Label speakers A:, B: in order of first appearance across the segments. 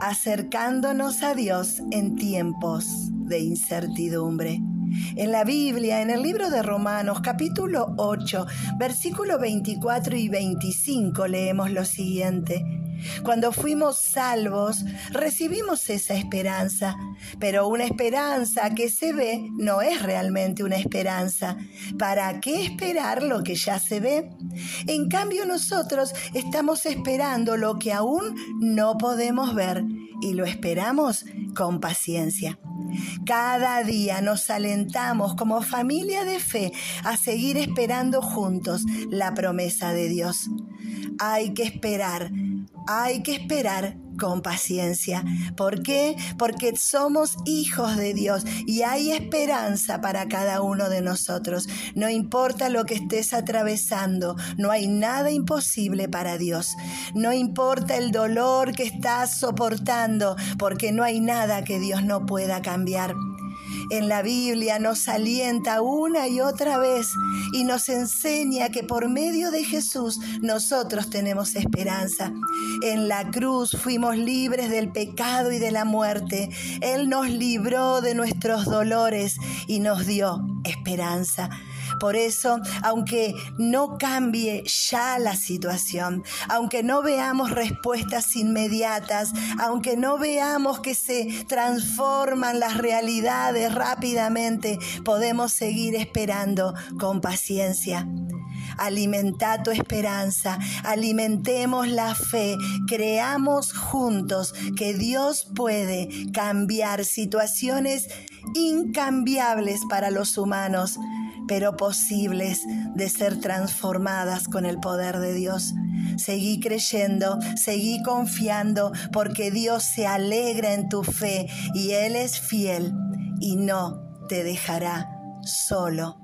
A: acercándonos a Dios en tiempos de incertidumbre. En la Biblia, en el libro de Romanos capítulo 8, versículo 24 y 25 leemos lo siguiente. Cuando fuimos salvos, recibimos esa esperanza, pero una esperanza que se ve no es realmente una esperanza. ¿Para qué esperar lo que ya se ve? En cambio nosotros estamos esperando lo que aún no podemos ver y lo esperamos con paciencia. Cada día nos alentamos como familia de fe a seguir esperando juntos la promesa de Dios. Hay que esperar hay que esperar con paciencia. ¿Por qué? Porque somos hijos de Dios y hay esperanza para cada uno de nosotros. No importa lo que estés atravesando, no hay nada imposible para Dios. No importa el dolor que estás soportando, porque no hay nada que Dios no pueda cambiar en la Biblia nos alienta una y otra vez y nos enseña que por medio de Jesús nosotros tenemos esperanza. En la cruz fuimos libres del pecado y de la muerte. Él nos libró de nuestros dolores y nos dio esperanza. Por eso, aunque no cambie ya la situación, aunque no veamos respuestas inmediatas, aunque no veamos que se transforman las realidades rápidamente, podemos seguir esperando con paciencia. Alimenta tu esperanza, alimentemos la fe, creamos juntos que Dios puede cambiar situaciones incambiables para los humanos pero posibles de ser transformadas con el poder de Dios. Seguí creyendo, seguí confiando, porque Dios se alegra en tu fe y Él es fiel y no te dejará solo.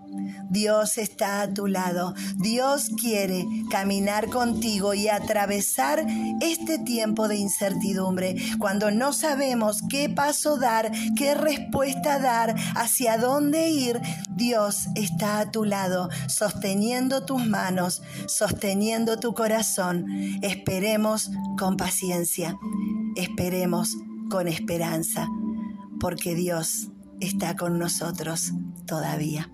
A: Dios está a tu lado. Dios quiere caminar contigo y atravesar este tiempo de incertidumbre, cuando no sabemos qué paso dar, qué respuesta dar, hacia dónde ir. Dios está a tu lado, sosteniendo tus manos, sosteniendo tu corazón. Esperemos con paciencia, esperemos con esperanza, porque Dios está con nosotros todavía.